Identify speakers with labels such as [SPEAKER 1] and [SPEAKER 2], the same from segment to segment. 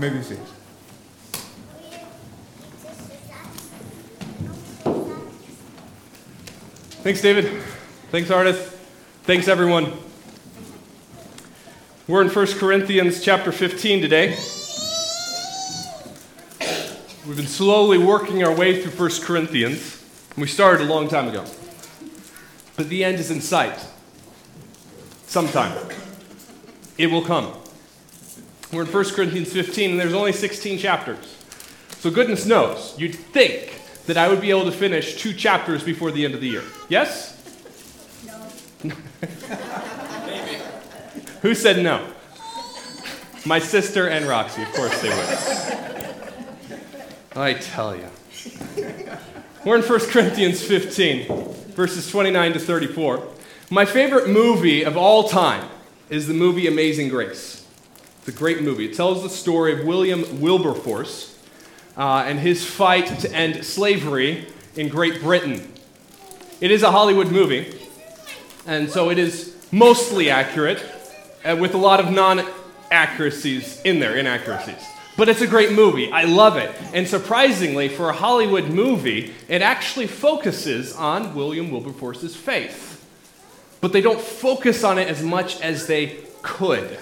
[SPEAKER 1] Maybe see.
[SPEAKER 2] Thanks, David. Thanks, Artist. Thanks, everyone. We're in 1 Corinthians chapter 15 today. We've been slowly working our way through 1 Corinthians. We started a long time ago. But the end is in sight. Sometime. It will come. We're in 1 Corinthians 15, and there's only 16 chapters. So goodness knows, you'd think that I would be able to finish two chapters before the end of the year. Yes? No. Who said no? My sister and Roxy, of course they would. I tell you. We're in 1 Corinthians 15, verses 29 to 34. My favorite movie of all time is the movie Amazing Grace. It's a great movie. It tells the story of William Wilberforce uh, and his fight to end slavery in Great Britain. It is a Hollywood movie, and so it is mostly accurate, uh, with a lot of non accuracies in there, inaccuracies. But it's a great movie. I love it. And surprisingly, for a Hollywood movie, it actually focuses on William Wilberforce's faith. But they don't focus on it as much as they could.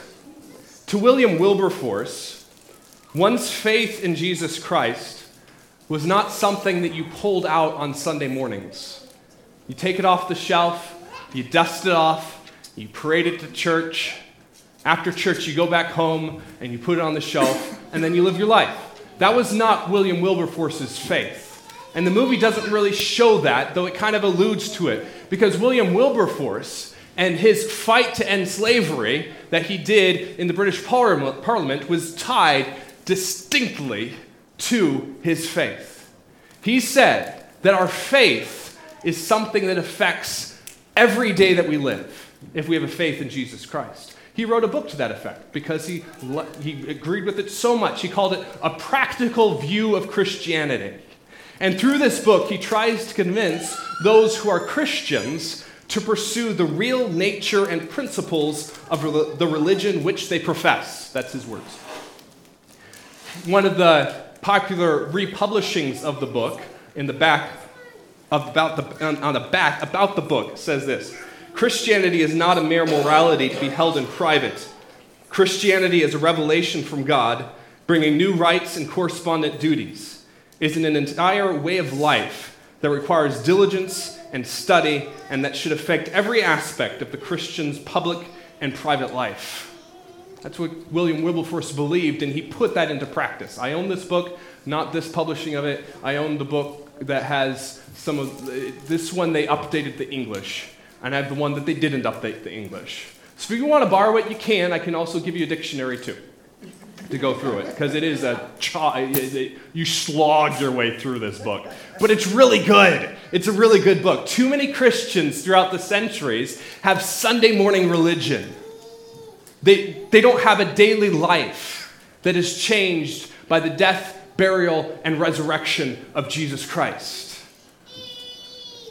[SPEAKER 2] To William Wilberforce, one's faith in Jesus Christ was not something that you pulled out on Sunday mornings. You take it off the shelf, you dust it off, you parade it to church. After church, you go back home and you put it on the shelf, and then you live your life. That was not William Wilberforce's faith. And the movie doesn't really show that, though it kind of alludes to it, because William Wilberforce and his fight to end slavery that he did in the British Parliament was tied distinctly to his faith. He said that our faith is something that affects every day that we live if we have a faith in Jesus Christ. He wrote a book to that effect because he, he agreed with it so much. He called it a practical view of Christianity. And through this book, he tries to convince those who are Christians to pursue the real nature and principles of the religion which they profess. That's his words. One of the popular republishings of the book in the back about the, on, the back about the book says this Christianity is not a mere morality to be held in private. Christianity is a revelation from God, bringing new rights and correspondent duties. It's an entire way of life that requires diligence and study, and that should affect every aspect of the Christian's public and private life. That's what William Wilberforce believed, and he put that into practice. I own this book, not this publishing of it. I own the book that has some of this one, they updated the English, and I have the one that they didn't update the English. So if you want to borrow it, you can. I can also give you a dictionary too to go through it because it is a you slog your way through this book. But it's really good. It's a really good book. Too many christians throughout the centuries have sunday morning religion. They, they don't have a daily life that is changed by the death burial and resurrection of jesus christ.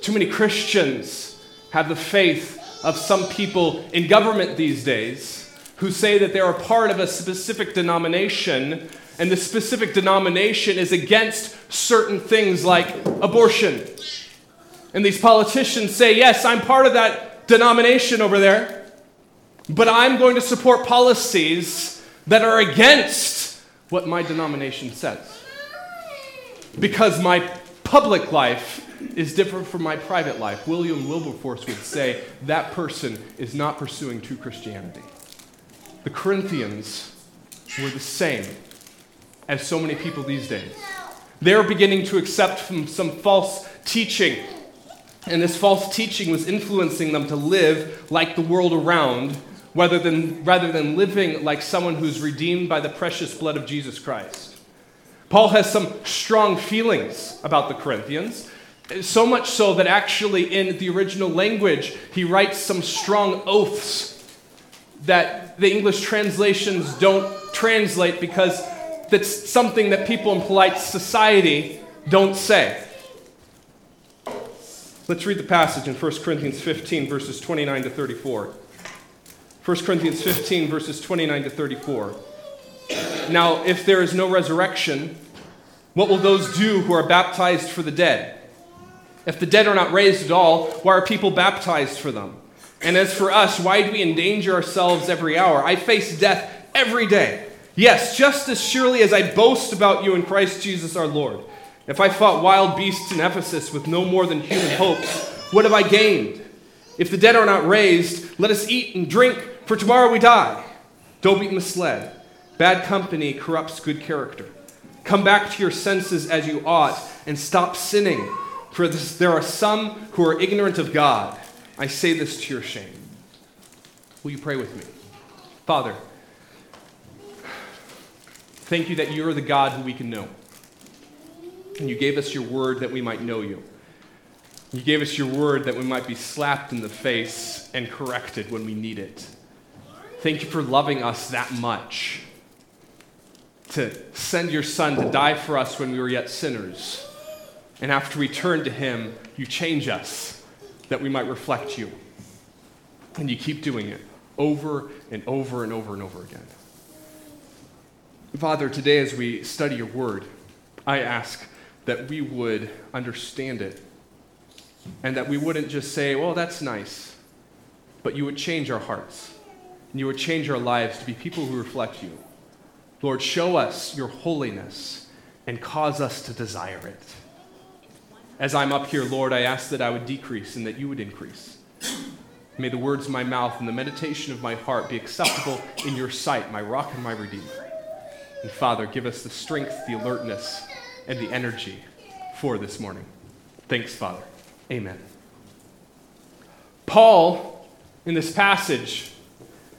[SPEAKER 2] Too many christians have the faith of some people in government these days who say that they're a part of a specific denomination, and the specific denomination is against certain things like abortion. And these politicians say, Yes, I'm part of that denomination over there, but I'm going to support policies that are against what my denomination says. Because my public life is different from my private life. William Wilberforce would say that person is not pursuing true Christianity the Corinthians were the same as so many people these days. They're beginning to accept from some false teaching. And this false teaching was influencing them to live like the world around rather than, rather than living like someone who's redeemed by the precious blood of Jesus Christ. Paul has some strong feelings about the Corinthians, so much so that actually in the original language, he writes some strong oaths that the English translations don't translate because that's something that people in polite society don't say. Let's read the passage in 1 Corinthians 15, verses 29 to 34. 1 Corinthians 15, verses 29 to 34. Now, if there is no resurrection, what will those do who are baptized for the dead? If the dead are not raised at all, why are people baptized for them? And as for us, why do we endanger ourselves every hour? I face death every day. Yes, just as surely as I boast about you in Christ Jesus our Lord. If I fought wild beasts in Ephesus with no more than human hopes, what have I gained? If the dead are not raised, let us eat and drink, for tomorrow we die. Don't be misled. Bad company corrupts good character. Come back to your senses as you ought and stop sinning, for there are some who are ignorant of God. I say this to your shame. Will you pray with me? Father, thank you that you are the God who we can know. And you gave us your word that we might know you. You gave us your word that we might be slapped in the face and corrected when we need it. Thank you for loving us that much. To send your son to die for us when we were yet sinners. And after we turn to him, you change us that we might reflect you. And you keep doing it over and over and over and over again. Father, today as we study your word, I ask that we would understand it and that we wouldn't just say, well, that's nice, but you would change our hearts and you would change our lives to be people who reflect you. Lord, show us your holiness and cause us to desire it. As I'm up here, Lord, I ask that I would decrease and that you would increase. May the words of my mouth and the meditation of my heart be acceptable in your sight, my rock and my redeemer. And Father, give us the strength, the alertness, and the energy for this morning. Thanks, Father. Amen. Paul, in this passage,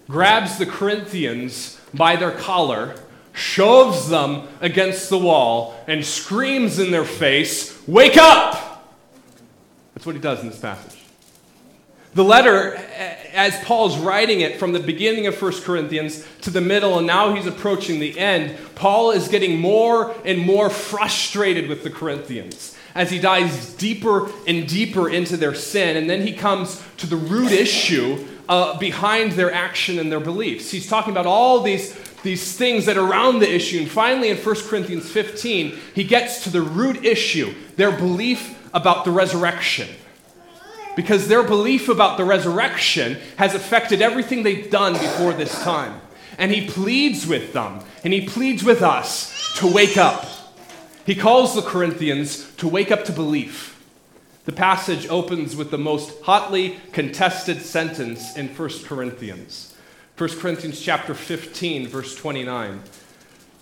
[SPEAKER 2] grabs the Corinthians by their collar, shoves them against the wall, and screams in their face, Wake up! That's what he does in this passage. The letter, as Paul's writing it from the beginning of 1 Corinthians to the middle, and now he's approaching the end, Paul is getting more and more frustrated with the Corinthians as he dives deeper and deeper into their sin. And then he comes to the root issue uh, behind their action and their beliefs. He's talking about all these, these things that are around the issue. And finally, in 1 Corinthians 15, he gets to the root issue their belief about the resurrection. Because their belief about the resurrection has affected everything they've done before this time. And he pleads with them, and he pleads with us to wake up he calls the Corinthians to wake up to belief. The passage opens with the most hotly contested sentence in 1 Corinthians. 1 Corinthians chapter 15 verse 29.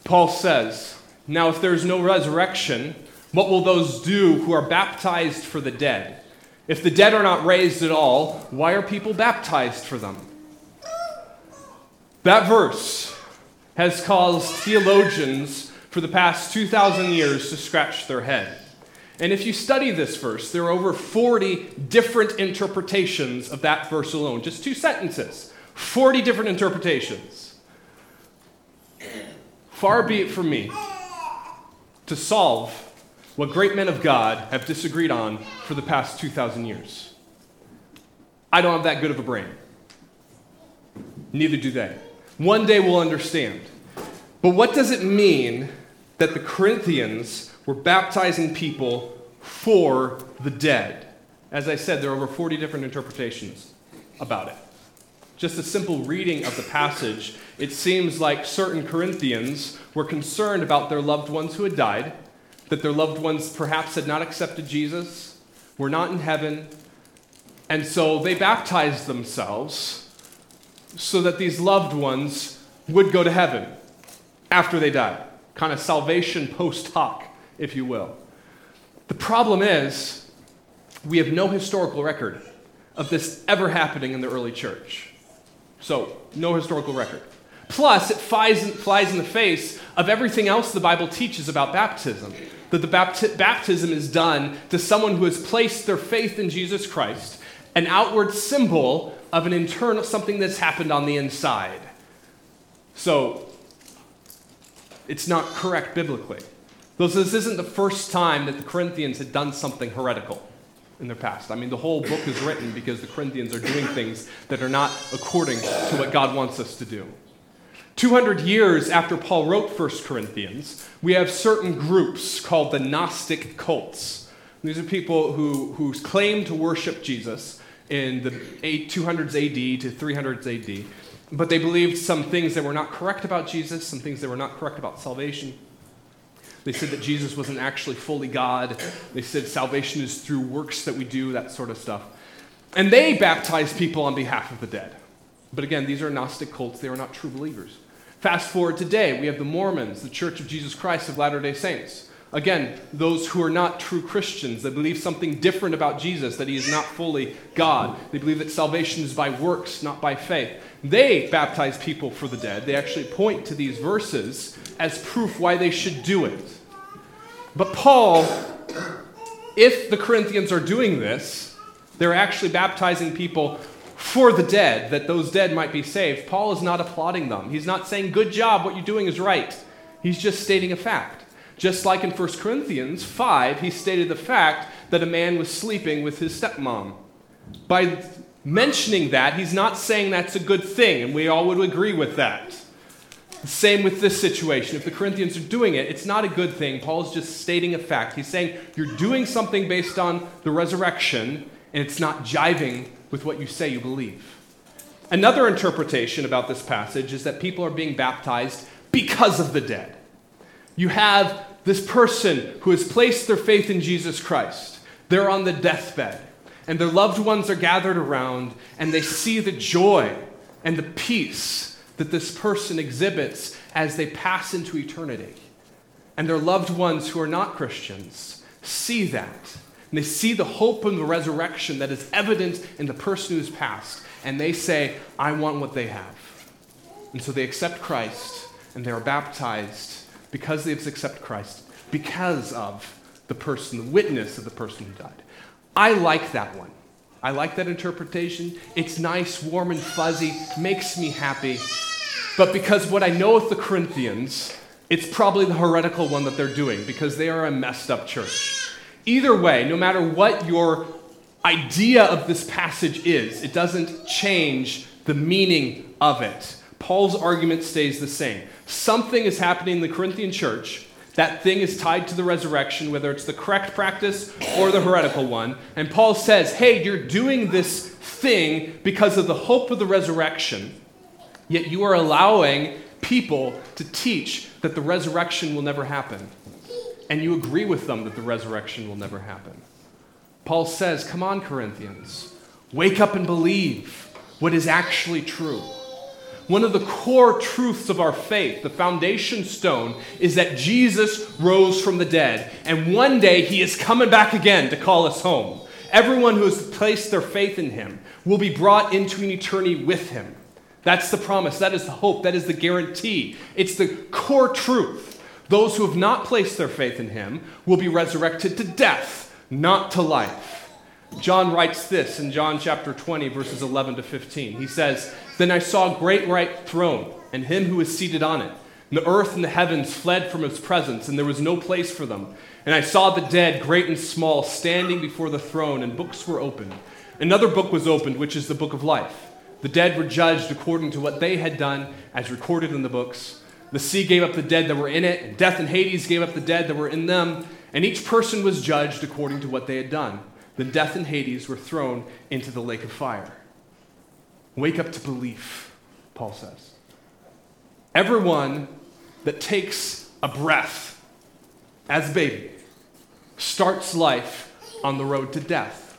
[SPEAKER 2] Paul says, "Now if there is no resurrection, what will those do who are baptized for the dead? If the dead are not raised at all, why are people baptized for them?" That verse has caused theologians for the past 2,000 years to scratch their head. And if you study this verse, there are over 40 different interpretations of that verse alone. Just two sentences, 40 different interpretations. Far be it from me to solve what great men of God have disagreed on for the past 2,000 years. I don't have that good of a brain. Neither do they. One day we'll understand. But what does it mean that the Corinthians were baptizing people for the dead. As I said, there are over 40 different interpretations about it. Just a simple reading of the passage, it seems like certain Corinthians were concerned about their loved ones who had died, that their loved ones perhaps had not accepted Jesus, were not in heaven, and so they baptized themselves so that these loved ones would go to heaven after they died kind of salvation post hoc, if you will. The problem is, we have no historical record of this ever happening in the early church. So, no historical record. Plus, it flies in, flies in the face of everything else the Bible teaches about baptism. That the bapti- baptism is done to someone who has placed their faith in Jesus Christ, an outward symbol of an internal something that's happened on the inside. So, it's not correct biblically. Though this isn't the first time that the Corinthians had done something heretical in their past. I mean, the whole book is written because the Corinthians are doing things that are not according to what God wants us to do. 200 years after Paul wrote 1 Corinthians, we have certain groups called the Gnostic cults. These are people who, who claim to worship Jesus in the 200s AD to 300s AD, but they believed some things that were not correct about Jesus, some things that were not correct about salvation. They said that Jesus wasn't actually fully God. They said salvation is through works that we do, that sort of stuff. And they baptized people on behalf of the dead. But again, these are Gnostic cults, they are not true believers. Fast forward today, we have the Mormons, the Church of Jesus Christ of Latter day Saints. Again, those who are not true Christians, they believe something different about Jesus, that he is not fully God. They believe that salvation is by works, not by faith. They baptize people for the dead. They actually point to these verses as proof why they should do it. But Paul, if the Corinthians are doing this, they're actually baptizing people for the dead, that those dead might be saved. Paul is not applauding them. He's not saying, Good job, what you're doing is right. He's just stating a fact. Just like in 1 Corinthians 5, he stated the fact that a man was sleeping with his stepmom. By mentioning that, he's not saying that's a good thing, and we all would agree with that. Same with this situation. If the Corinthians are doing it, it's not a good thing. Paul's just stating a fact. He's saying you're doing something based on the resurrection, and it's not jiving with what you say you believe. Another interpretation about this passage is that people are being baptized because of the dead. You have this person who has placed their faith in Jesus Christ. They're on the deathbed, and their loved ones are gathered around, and they see the joy and the peace that this person exhibits as they pass into eternity. And their loved ones who are not Christians see that. And they see the hope and the resurrection that is evident in the person who's passed. And they say, I want what they have. And so they accept Christ and they are baptized because they have accepted Christ, because of the person, the witness of the person who died. I like that one. I like that interpretation. It's nice, warm, and fuzzy, makes me happy. But because what I know with the Corinthians, it's probably the heretical one that they're doing because they are a messed up church. Either way, no matter what your idea of this passage is, it doesn't change the meaning of it. Paul's argument stays the same. Something is happening in the Corinthian church. That thing is tied to the resurrection, whether it's the correct practice or the heretical one. And Paul says, hey, you're doing this thing because of the hope of the resurrection, yet you are allowing people to teach that the resurrection will never happen. And you agree with them that the resurrection will never happen. Paul says, Come on, Corinthians, wake up and believe what is actually true. One of the core truths of our faith, the foundation stone, is that Jesus rose from the dead. And one day he is coming back again to call us home. Everyone who has placed their faith in him will be brought into an eternity with him. That's the promise. That is the hope. That is the guarantee. It's the core truth. Those who have not placed their faith in him will be resurrected to death, not to life. John writes this in John chapter 20, verses 11 to 15. He says, Then I saw a great white throne, and him who was seated on it. And the earth and the heavens fled from his presence, and there was no place for them. And I saw the dead, great and small, standing before the throne, and books were opened. Another book was opened, which is the book of life. The dead were judged according to what they had done, as recorded in the books. The sea gave up the dead that were in it, and death and Hades gave up the dead that were in them, and each person was judged according to what they had done. Then death and Hades were thrown into the lake of fire. Wake up to belief, Paul says. Everyone that takes a breath as a baby starts life on the road to death.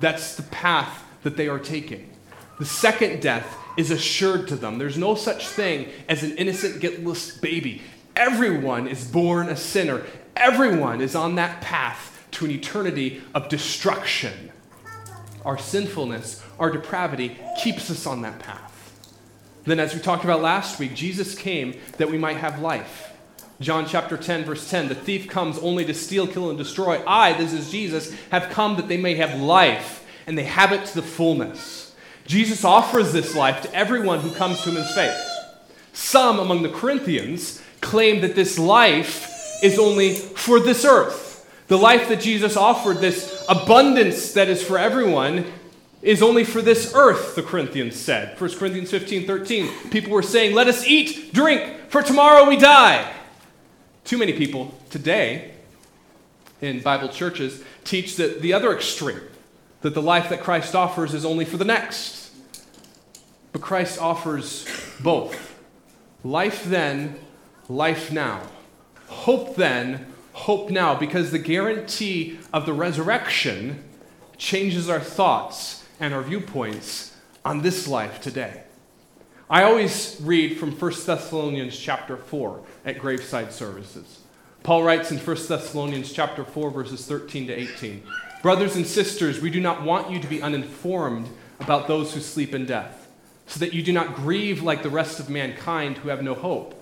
[SPEAKER 2] That's the path that they are taking. The second death is assured to them. There's no such thing as an innocent, guiltless baby. Everyone is born a sinner. Everyone is on that path to an eternity of destruction. Our sinfulness, our depravity keeps us on that path. Then, as we talked about last week, Jesus came that we might have life. John chapter 10, verse 10 The thief comes only to steal, kill, and destroy. I, this is Jesus, have come that they may have life, and they have it to the fullness. Jesus offers this life to everyone who comes to him in faith. Some among the Corinthians claim that this life is only for this earth the life that Jesus offered, this abundance that is for everyone, is only for this earth, the Corinthians said. 1 Corinthians 15 13. People were saying, Let us eat, drink, for tomorrow we die. Too many people today in Bible churches teach that the other extreme, that the life that Christ offers is only for the next. But Christ offers both life then, life now. Hope then, hope now, because the guarantee of the resurrection changes our thoughts and our viewpoints on this life today. I always read from 1 Thessalonians chapter 4 at graveside services. Paul writes in 1 Thessalonians chapter 4 verses 13 to 18. Brothers and sisters, we do not want you to be uninformed about those who sleep in death, so that you do not grieve like the rest of mankind who have no hope.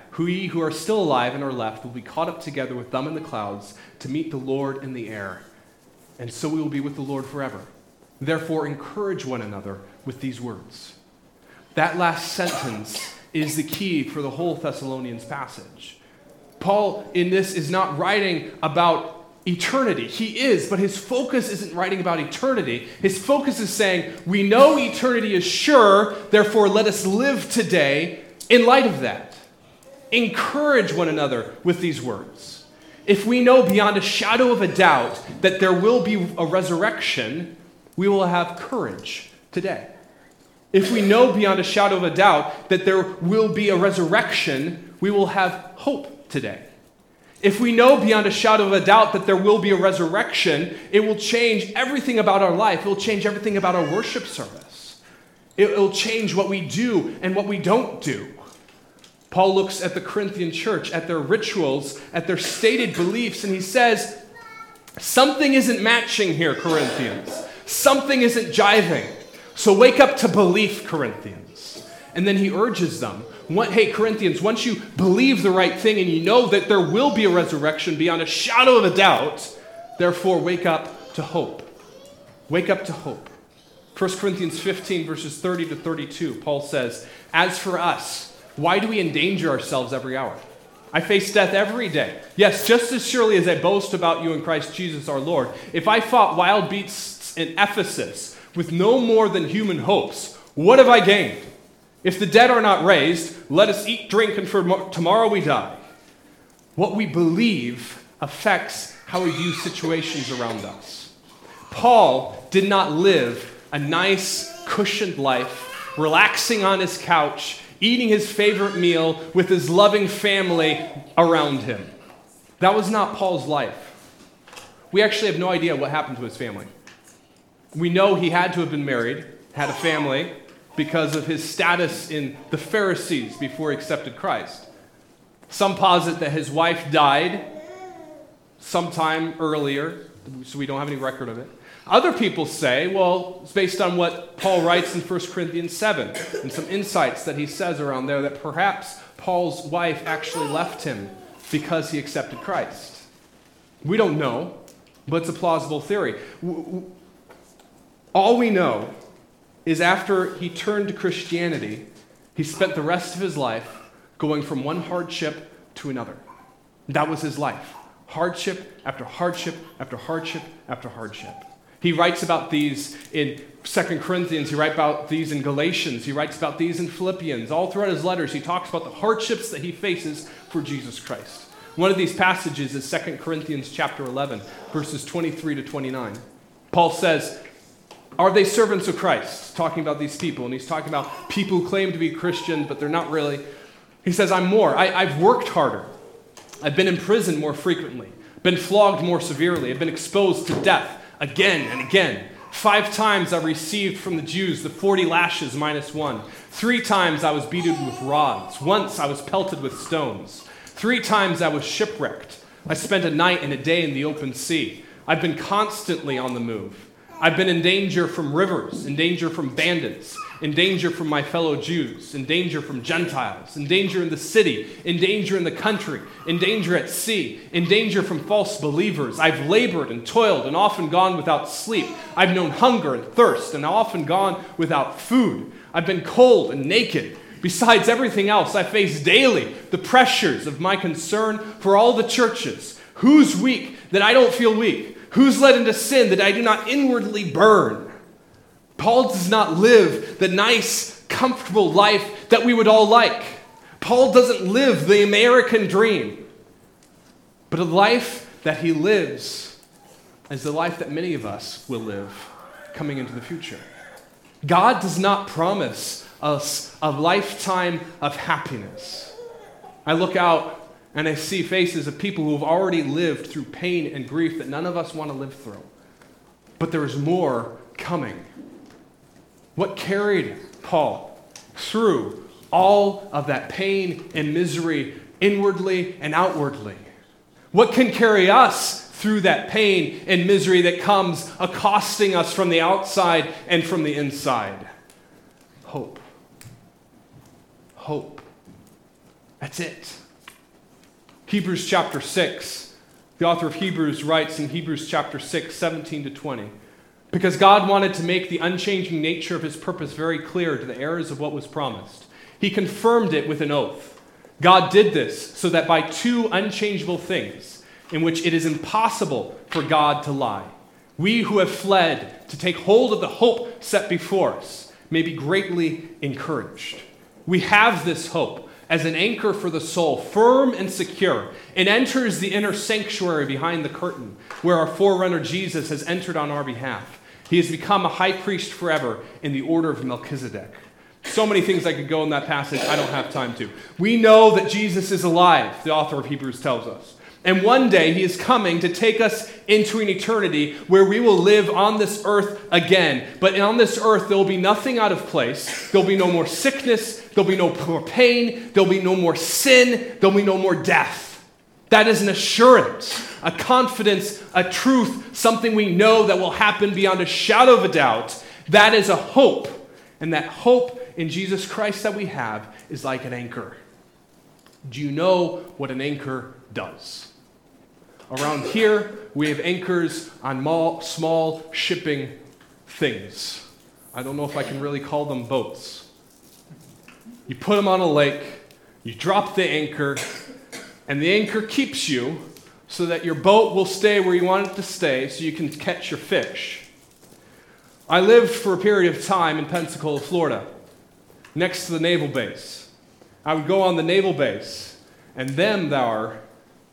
[SPEAKER 2] we who are still alive and are left will be caught up together with them in the clouds to meet the Lord in the air. And so we will be with the Lord forever. Therefore, encourage one another with these words. That last sentence is the key for the whole Thessalonians passage. Paul, in this, is not writing about eternity. He is, but his focus isn't writing about eternity. His focus is saying, We know eternity is sure, therefore let us live today in light of that. Encourage one another with these words. If we know beyond a shadow of a doubt that there will be a resurrection, we will have courage today. If we know beyond a shadow of a doubt that there will be a resurrection, we will have hope today. If we know beyond a shadow of a doubt that there will be a resurrection, it will change everything about our life. It will change everything about our worship service. It will change what we do and what we don't do. Paul looks at the Corinthian church, at their rituals, at their stated beliefs, and he says, Something isn't matching here, Corinthians. Something isn't jiving. So wake up to belief, Corinthians. And then he urges them hey, Corinthians, once you believe the right thing and you know that there will be a resurrection beyond a shadow of a doubt, therefore wake up to hope. Wake up to hope. 1 Corinthians 15, verses 30 to 32, Paul says, As for us, why do we endanger ourselves every hour? I face death every day. Yes, just as surely as I boast about you in Christ Jesus our Lord. If I fought wild beasts in Ephesus with no more than human hopes, what have I gained? If the dead are not raised, let us eat, drink, and for tomorrow we die. What we believe affects how we view situations around us. Paul did not live a nice, cushioned life, relaxing on his couch, eating his favorite meal with his loving family around him. That was not Paul's life. We actually have no idea what happened to his family. We know he had to have been married, had a family, because of his status in the Pharisees before he accepted Christ. Some posit that his wife died sometime earlier, so we don't have any record of it. Other people say, well, it's based on what Paul writes in 1 Corinthians 7 and some insights that he says around there that perhaps Paul's wife actually left him because he accepted Christ. We don't know, but it's a plausible theory. All we know is after he turned to Christianity, he spent the rest of his life going from one hardship to another. That was his life. Hardship after hardship after hardship after hardship. He writes about these in 2 Corinthians, he writes about these in Galatians, he writes about these in Philippians. All throughout his letters, he talks about the hardships that he faces for Jesus Christ. One of these passages is 2 Corinthians chapter 11, verses 23 to 29. Paul says, are they servants of Christ? Talking about these people. And he's talking about people who claim to be Christian, but they're not really. He says, I'm more. I, I've worked harder. I've been in prison more frequently, been flogged more severely, I've been exposed to death again and again. Five times I received from the Jews the 40 lashes minus one. Three times I was beaten with rods. Once I was pelted with stones. Three times I was shipwrecked. I spent a night and a day in the open sea. I've been constantly on the move. I've been in danger from rivers, in danger from bandits, in danger from my fellow Jews, in danger from Gentiles, in danger in the city, in danger in the country, in danger at sea, in danger from false believers. I've labored and toiled and often gone without sleep. I've known hunger and thirst and often gone without food. I've been cold and naked. Besides everything else, I face daily the pressures of my concern for all the churches. Who's weak that I don't feel weak? Who's led into sin that I do not inwardly burn? Paul does not live the nice, comfortable life that we would all like. Paul doesn't live the American dream. But a life that he lives is the life that many of us will live coming into the future. God does not promise us a lifetime of happiness. I look out and I see faces of people who have already lived through pain and grief that none of us want to live through. But there is more coming. What carried Paul through all of that pain and misery inwardly and outwardly? What can carry us through that pain and misery that comes accosting us from the outside and from the inside? Hope. Hope. That's it. Hebrews chapter 6. The author of Hebrews writes in Hebrews chapter 6, 17 to 20. Because God wanted to make the unchanging nature of his purpose very clear to the heirs of what was promised. He confirmed it with an oath. God did this so that by two unchangeable things, in which it is impossible for God to lie, we who have fled to take hold of the hope set before us may be greatly encouraged. We have this hope as an anchor for the soul, firm and secure. It enters the inner sanctuary behind the curtain, where our forerunner Jesus has entered on our behalf. He has become a high priest forever in the order of Melchizedek. So many things I could go in that passage, I don't have time to. We know that Jesus is alive, the author of Hebrews tells us. And one day he is coming to take us into an eternity where we will live on this earth again. But on this earth, there will be nothing out of place. There'll be no more sickness. There'll be no more pain. There'll be no more sin. There'll be no more death. That is an assurance, a confidence, a truth, something we know that will happen beyond a shadow of a doubt. That is a hope. And that hope in Jesus Christ that we have is like an anchor. Do you know what an anchor does? Around here, we have anchors on small shipping things. I don't know if I can really call them boats. You put them on a lake, you drop the anchor, and the anchor keeps you so that your boat will stay where you want it to stay so you can catch your fish. I lived for a period of time in Pensacola, Florida, next to the naval base. I would go on the naval base, and them thou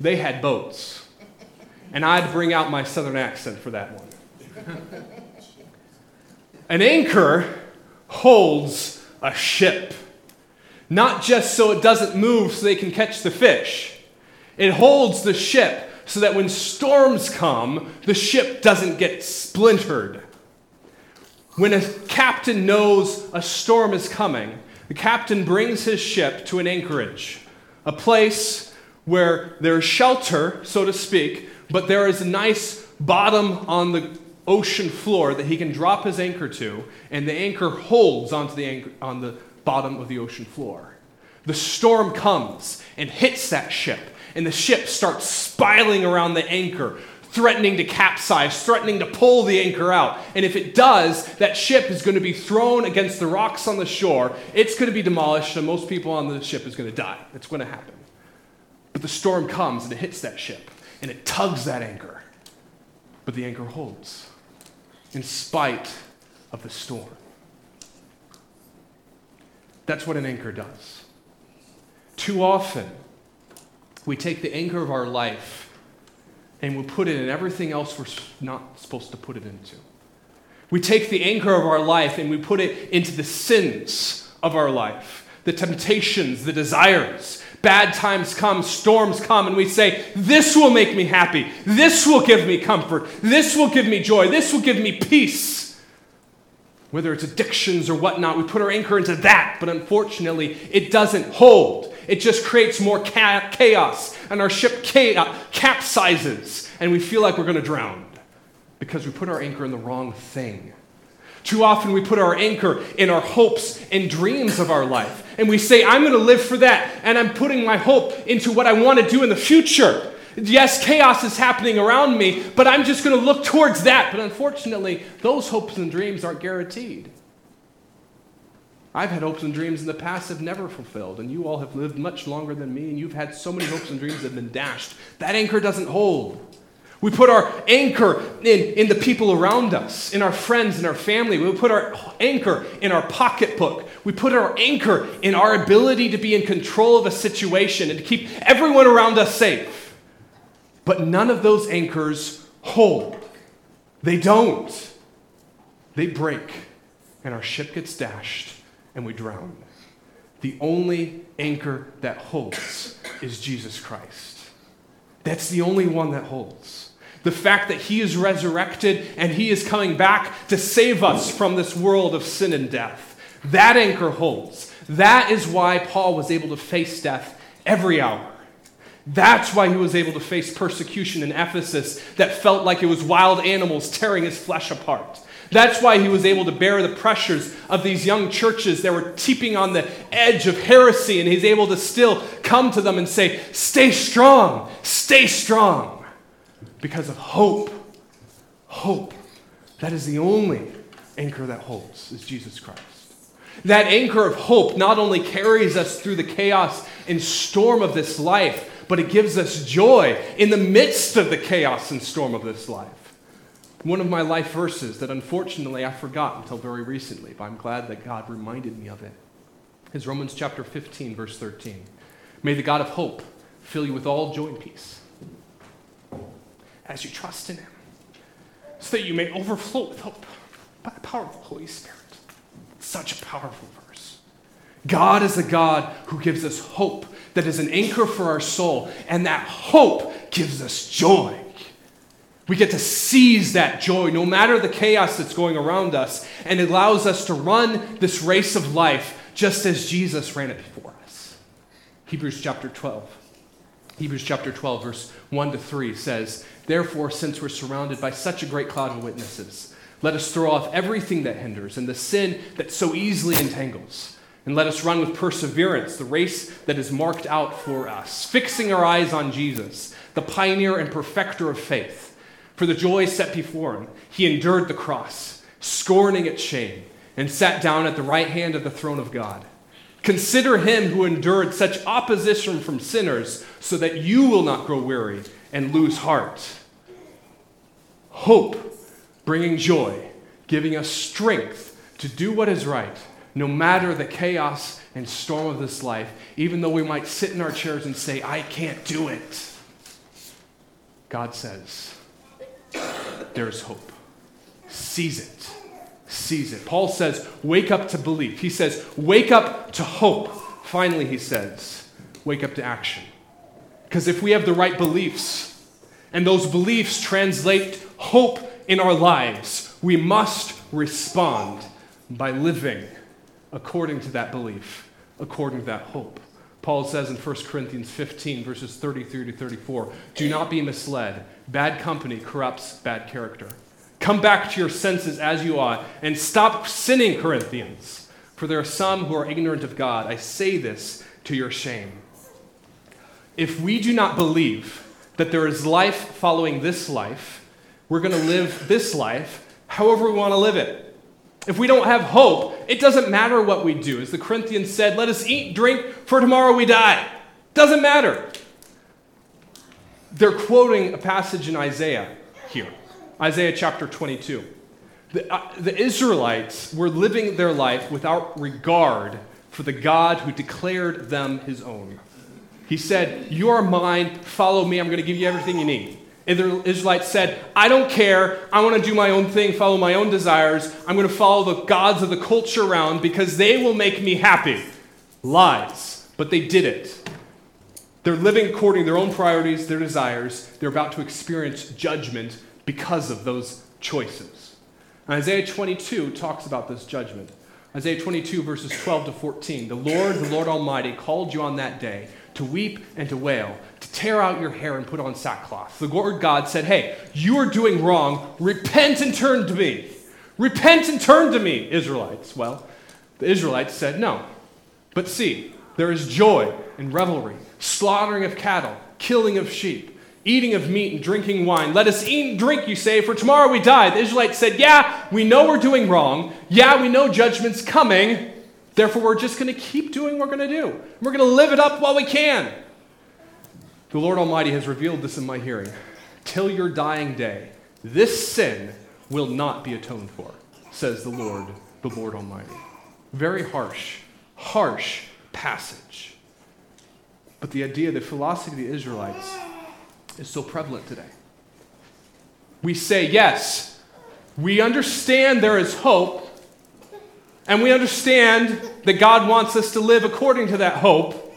[SPEAKER 2] they had boats. And I'd bring out my southern accent for that one. An anchor holds a ship, not just so it doesn't move so they can catch the fish it holds the ship so that when storms come, the ship doesn't get splintered. When a captain knows a storm is coming, the captain brings his ship to an anchorage, a place where there's shelter, so to speak, but there is a nice bottom on the ocean floor that he can drop his anchor to, and the anchor holds onto the, anchor, on the bottom of the ocean floor. The storm comes and hits that ship, and the ship starts spiraling around the anchor, threatening to capsize, threatening to pull the anchor out. And if it does, that ship is going to be thrown against the rocks on the shore. It's going to be demolished, and most people on the ship is going to die. It's going to happen. But the storm comes and it hits that ship, and it tugs that anchor. But the anchor holds in spite of the storm. That's what an anchor does. Too often, we take the anchor of our life and we put it in everything else we're not supposed to put it into. We take the anchor of our life and we put it into the sins of our life, the temptations, the desires. Bad times come, storms come, and we say, This will make me happy. This will give me comfort. This will give me joy. This will give me peace. Whether it's addictions or whatnot, we put our anchor into that, but unfortunately, it doesn't hold. It just creates more chaos, and our ship uh, capsizes, and we feel like we're going to drown because we put our anchor in the wrong thing. Too often we put our anchor in our hopes and dreams of our life. And we say, I'm going to live for that. And I'm putting my hope into what I want to do in the future. Yes, chaos is happening around me, but I'm just going to look towards that. But unfortunately, those hopes and dreams aren't guaranteed. I've had hopes and dreams in the past have never fulfilled, and you all have lived much longer than me, and you've had so many hopes and dreams that have been dashed. That anchor doesn't hold. We put our anchor in, in the people around us, in our friends, in our family. We put our anchor in our pocketbook. We put our anchor in our ability to be in control of a situation and to keep everyone around us safe. But none of those anchors hold. They don't. They break, and our ship gets dashed, and we drown. The only anchor that holds is Jesus Christ. That's the only one that holds. The fact that He is resurrected and He is coming back to save us from this world of sin and death. That anchor holds. That is why Paul was able to face death every hour. That's why he was able to face persecution in Ephesus that felt like it was wild animals tearing his flesh apart. That's why he was able to bear the pressures of these young churches that were teeping on the edge of heresy, and he's able to still come to them and say, Stay strong, stay strong because of hope. Hope. That is the only anchor that holds, is Jesus Christ. That anchor of hope not only carries us through the chaos and storm of this life, but it gives us joy in the midst of the chaos and storm of this life. One of my life verses that unfortunately I forgot until very recently, but I'm glad that God reminded me of it, is Romans chapter 15, verse 13. May the God of hope fill you with all joy and peace as you trust in Him, so that you may overflow with hope by the power of the Holy Spirit. Such a powerful verse. God is the God who gives us hope that is an anchor for our soul, and that hope gives us joy. We get to seize that joy no matter the chaos that's going around us, and it allows us to run this race of life just as Jesus ran it before us. Hebrews chapter 12. Hebrews chapter 12, verse 1 to 3 says, Therefore, since we're surrounded by such a great cloud of witnesses, let us throw off everything that hinders and the sin that so easily entangles. And let us run with perseverance the race that is marked out for us, fixing our eyes on Jesus, the pioneer and perfecter of faith. For the joy set before him, he endured the cross, scorning its shame, and sat down at the right hand of the throne of God. Consider him who endured such opposition from sinners, so that you will not grow weary and lose heart. Hope, bringing joy, giving us strength to do what is right, no matter the chaos and storm of this life, even though we might sit in our chairs and say, I can't do it. God says, there's hope. Seize it Seize it. Paul says, wake up to belief. He says, wake up to hope. Finally, he says, wake up to action. Because if we have the right beliefs, and those beliefs translate hope in our lives, we must respond by living according to that belief, according to that hope. Paul says in 1 Corinthians 15, verses 33 to 34 Do not be misled. Bad company corrupts bad character. Come back to your senses as you ought and stop sinning, Corinthians. For there are some who are ignorant of God. I say this to your shame. If we do not believe that there is life following this life, we're going to live this life however we want to live it. If we don't have hope, it doesn't matter what we do. As the Corinthians said, let us eat, drink, for tomorrow we die. Doesn't matter. They're quoting a passage in Isaiah here. Isaiah chapter 22. The, uh, the Israelites were living their life without regard for the God who declared them his own. He said, You are mine, follow me, I'm going to give you everything you need. The Israelites said, I don't care, I want to do my own thing, follow my own desires, I'm going to follow the gods of the culture around because they will make me happy. Lies. But they did it. They're living according to their own priorities, their desires. They're about to experience judgment because of those choices. Isaiah 22 talks about this judgment. Isaiah 22, verses 12 to 14. The Lord, the Lord Almighty, called you on that day to weep and to wail, to tear out your hair and put on sackcloth. The Lord God said, Hey, you are doing wrong. Repent and turn to me. Repent and turn to me, Israelites. Well, the Israelites said, No. But see, there is joy and revelry, slaughtering of cattle, killing of sheep, eating of meat and drinking wine. Let us eat and drink, you say, for tomorrow we die. The Israelites said, Yeah, we know we're doing wrong. Yeah, we know judgment's coming. Therefore, we're just going to keep doing what we're going to do. We're going to live it up while we can. The Lord Almighty has revealed this in my hearing. Till your dying day, this sin will not be atoned for, says the Lord, the Lord Almighty. Very harsh, harsh passage. But the idea, the philosophy of the Israelites is so prevalent today. We say, yes, we understand there is hope, and we understand that God wants us to live according to that hope,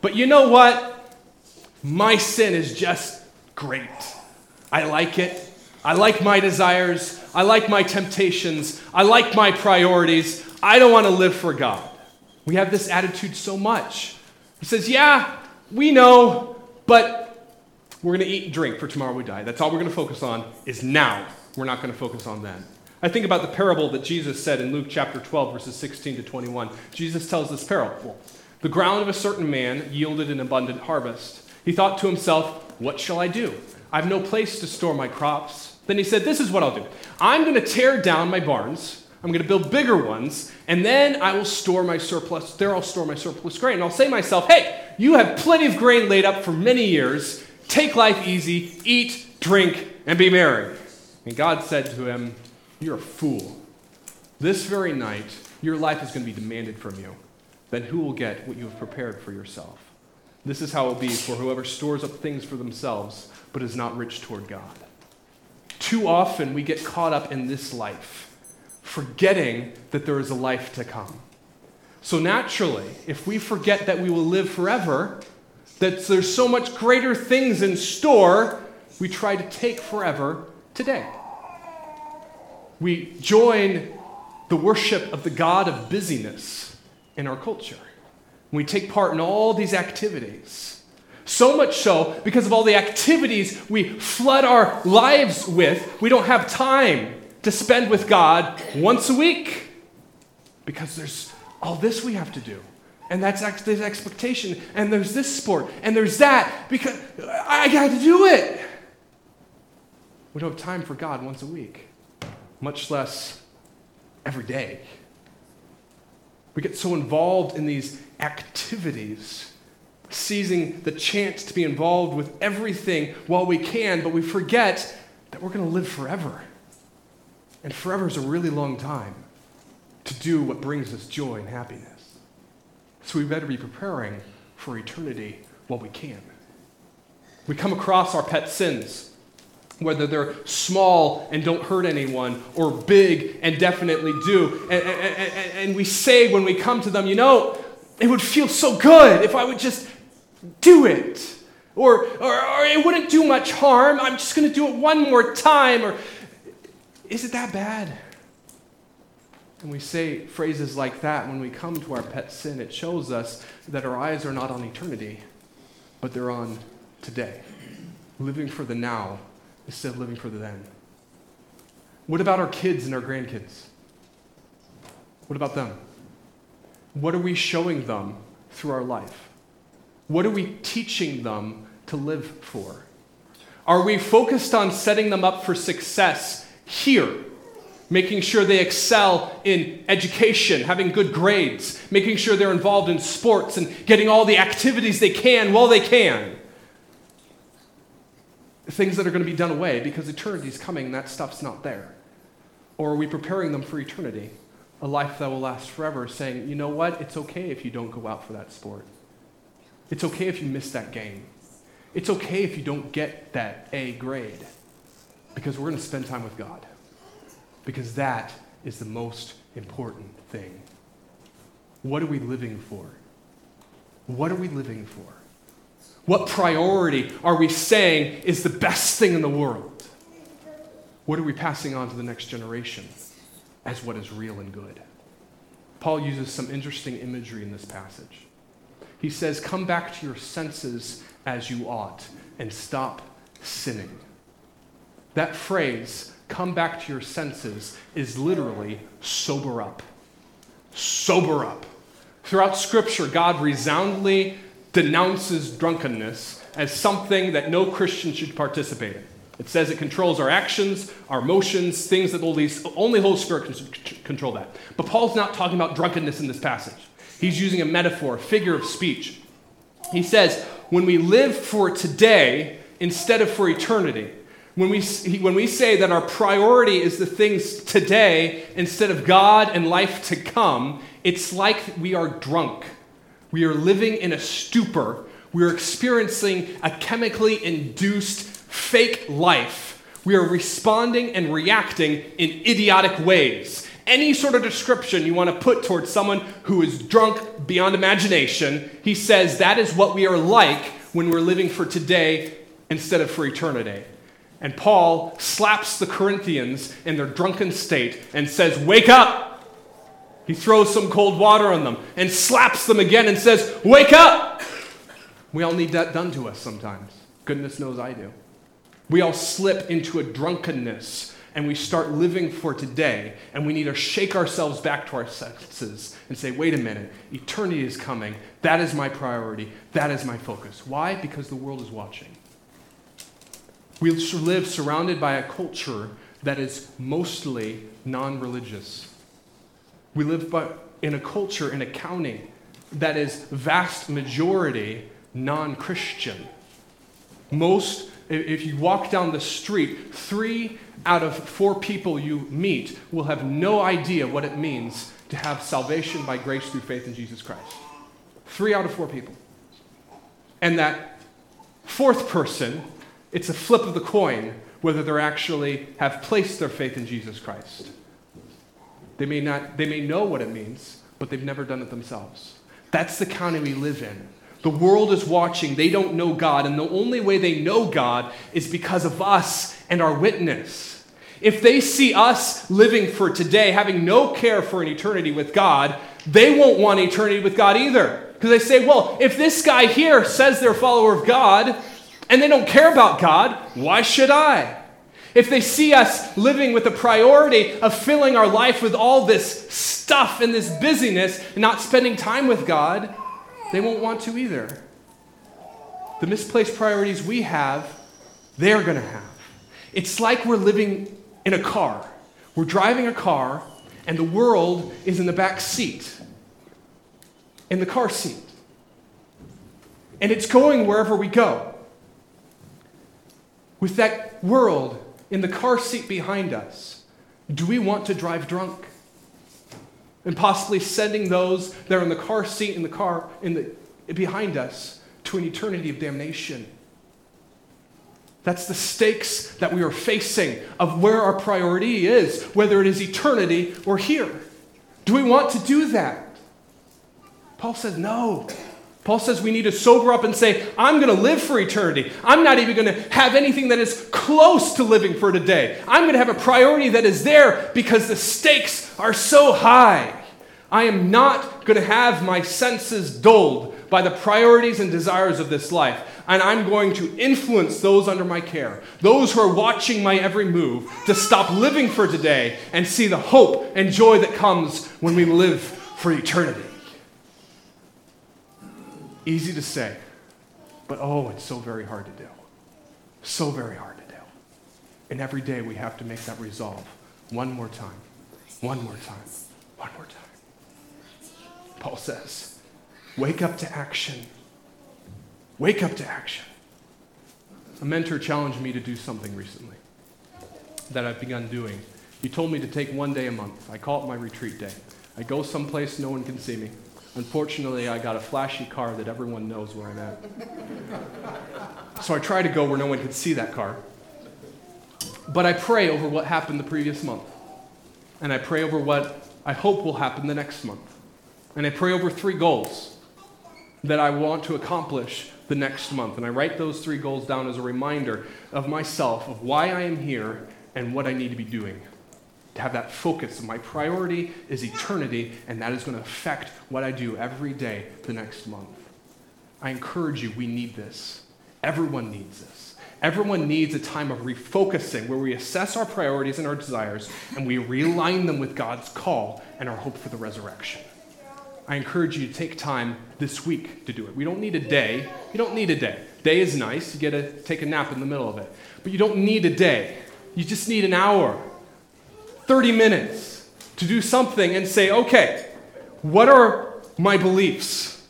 [SPEAKER 2] but you know what? My sin is just great. I like it. I like my desires. I like my temptations. I like my priorities. I don't want to live for God. We have this attitude so much. He says, Yeah, we know, but we're going to eat and drink for tomorrow we die. That's all we're going to focus on is now. We're not going to focus on then. I think about the parable that Jesus said in Luke chapter 12, verses 16 to 21. Jesus tells this parable The ground of a certain man yielded an abundant harvest. He thought to himself, What shall I do? I have no place to store my crops. Then he said, This is what I'll do I'm going to tear down my barns. I'm going to build bigger ones, and then I will store my surplus. There I'll store my surplus grain. And I'll say to myself, Hey, you have plenty of grain laid up for many years. Take life easy, eat, drink, and be merry. And God said to him, You're a fool. This very night, your life is going to be demanded from you. Then who will get what you have prepared for yourself? This is how it will be for whoever stores up things for themselves, but is not rich toward God. Too often we get caught up in this life, forgetting that there is a life to come. So naturally, if we forget that we will live forever, that there's so much greater things in store, we try to take forever today. We join the worship of the God of busyness in our culture. We take part in all these activities. So much so, because of all the activities we flood our lives with, we don't have time to spend with God once a week. Because there's all this we have to do. And that's there's expectation. And there's this sport. And there's that. Because I got to do it. We don't have time for God once a week, much less every day. We get so involved in these activities, seizing the chance to be involved with everything while we can, but we forget that we're going to live forever. And forever is a really long time to do what brings us joy and happiness. So we better be preparing for eternity while we can. We come across our pet sins, whether they're small and don't hurt anyone or big and definitely do. And, and, and, we say when we come to them, you know, it would feel so good if I would just do it. Or, or, or it wouldn't do much harm. I'm just going to do it one more time. Or is it that bad? And we say phrases like that when we come to our pet sin. It shows us that our eyes are not on eternity, but they're on today. Living for the now instead of living for the then. What about our kids and our grandkids? What about them? What are we showing them through our life? What are we teaching them to live for? Are we focused on setting them up for success here? Making sure they excel in education, having good grades, making sure they're involved in sports and getting all the activities they can while they can. Things that are going to be done away because eternity's coming and that stuff's not there. Or are we preparing them for eternity? a life that will last forever, saying, you know what? It's okay if you don't go out for that sport. It's okay if you miss that game. It's okay if you don't get that A grade because we're going to spend time with God. Because that is the most important thing. What are we living for? What are we living for? What priority are we saying is the best thing in the world? What are we passing on to the next generation? as what is real and good. Paul uses some interesting imagery in this passage. He says, Come back to your senses as you ought and stop sinning. That phrase, come back to your senses, is literally sober up. Sober up. Throughout Scripture, God resoundingly denounces drunkenness as something that no Christian should participate in. It says it controls our actions, our emotions, things that only, only Holy Spirit can control that. But Paul's not talking about drunkenness in this passage. He's using a metaphor, a figure of speech. He says, when we live for today instead of for eternity, when we, when we say that our priority is the things today instead of God and life to come, it's like we are drunk. We are living in a stupor. We are experiencing a chemically induced fake life. We are responding and reacting in idiotic ways. Any sort of description you want to put towards someone who is drunk beyond imagination, he says that is what we are like when we're living for today instead of for eternity. And Paul slaps the Corinthians in their drunken state and says, Wake up! He throws some cold water on them and slaps them again and says, Wake up! We all need that done to us sometimes. Goodness knows I do. We all slip into a drunkenness and we start living for today, and we need to shake ourselves back to our senses and say, wait a minute, eternity is coming. That is my priority. That is my focus. Why? Because the world is watching. We live surrounded by a culture that is mostly non religious. We live by, in a culture, in accounting, that is vast majority non Christian. Most, if you walk down the street, three out of four people you meet will have no idea what it means to have salvation by grace through faith in Jesus Christ. Three out of four people. And that fourth person it's a flip of the coin whether they actually have placed their faith in Jesus Christ. They may, not, they may know what it means, but they've never done it themselves. That's the county we live in. The world is watching. They don't know God. And the only way they know God is because of us and our witness. If they see us living for today, having no care for an eternity with God, they won't want eternity with God either. Because they say, well, if this guy here says they're a follower of God, and they don't care about God, why should I? If they see us living with the priority of filling our life with all this stuff and this busyness and not spending time with God, they won't want to either. The misplaced priorities we have, they're going to have. It's like we're living in a car. We're driving a car, and the world is in the back seat, in the car seat. And it's going wherever we go with that world in the car seat behind us, do we want to drive drunk? And possibly sending those that are in the car seat in the car in the, behind us to an eternity of damnation. That's the stakes that we are facing of where our priority is, whether it is eternity or here. Do we want to do that? Paul says, no. Paul says we need to sober up and say, I'm going to live for eternity. I'm not even going to have anything that is close to living for today. I'm going to have a priority that is there because the stakes are so high. I am not going to have my senses dulled by the priorities and desires of this life. And I'm going to influence those under my care, those who are watching my every move, to stop living for today and see the hope and joy that comes when we live for eternity. Easy to say, but oh, it's so very hard to do. So very hard to do. And every day we have to make that resolve. One more time. One more time. One more time. Paul says, wake up to action. Wake up to action. A mentor challenged me to do something recently that I've begun doing. He told me to take one day a month. I call it my retreat day. I go someplace no one can see me. Unfortunately, I got a flashy car that everyone knows where I'm at. so I try to go where no one can see that car. But I pray over what happened the previous month. And I pray over what I hope will happen the next month. And I pray over three goals that I want to accomplish the next month. And I write those three goals down as a reminder of myself, of why I am here, and what I need to be doing to have that focus. My priority is eternity, and that is going to affect what I do every day the next month. I encourage you, we need this. Everyone needs this. Everyone needs a time of refocusing where we assess our priorities and our desires and we realign them with God's call and our hope for the resurrection. I encourage you to take time this week to do it. We don't need a day. You don't need a day. Day is nice. You get to take a nap in the middle of it. But you don't need a day. You just need an hour, 30 minutes to do something and say, okay, what are my beliefs?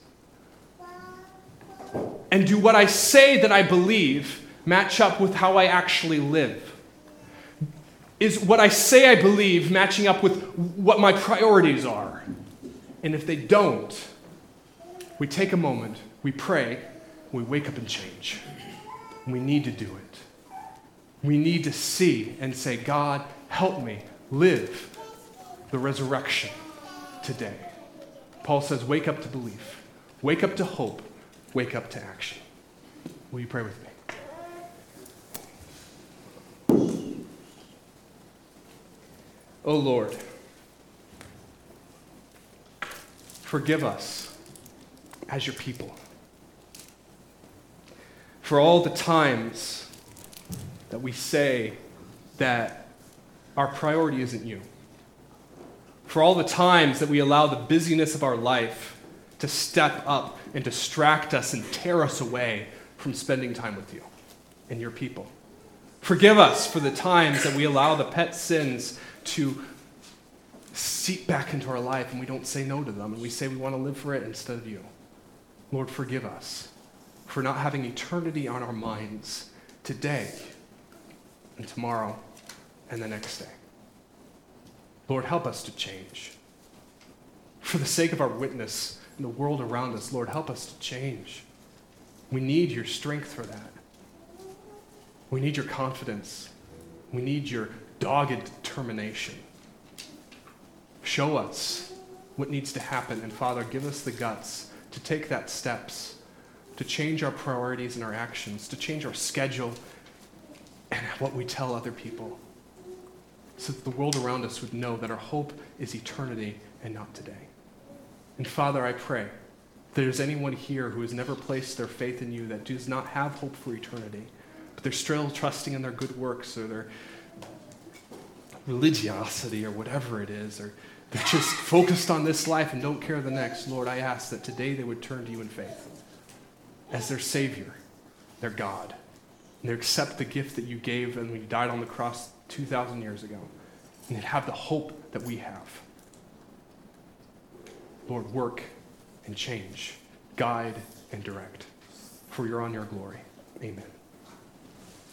[SPEAKER 2] And do what I say that I believe match up with how I actually live? Is what I say I believe matching up with what my priorities are? And if they don't, we take a moment, we pray, we wake up and change. We need to do it. We need to see and say, God, help me live the resurrection today. Paul says, wake up to belief, wake up to hope, wake up to action. Will you pray with me? Oh Lord, forgive us as your people for all the times that we say that our priority isn't you, for all the times that we allow the busyness of our life to step up and distract us and tear us away from spending time with you and your people. Forgive us for the times that we allow the pet sins to seep back into our life and we don't say no to them and we say we want to live for it instead of you. Lord, forgive us for not having eternity on our minds today and tomorrow and the next day. Lord, help us to change. For the sake of our witness and the world around us, Lord, help us to change. We need your strength for that. We need your confidence. We need your dogged determination. Show us what needs to happen, and Father, give us the guts to take that steps, to change our priorities and our actions, to change our schedule and what we tell other people, so that the world around us would know that our hope is eternity and not today. And Father, I pray that there's anyone here who has never placed their faith in you that does not have hope for eternity, but they're still trusting in their good works or their religiosity or whatever it is, or they're just focused on this life and don't care the next. Lord, I ask that today they would turn to you in faith as their Savior, their God, and they accept the gift that you gave and when you died on the cross 2,000 years ago, and they'd have the hope that we have. Lord, work and change, guide and direct, for you're on your glory. Amen.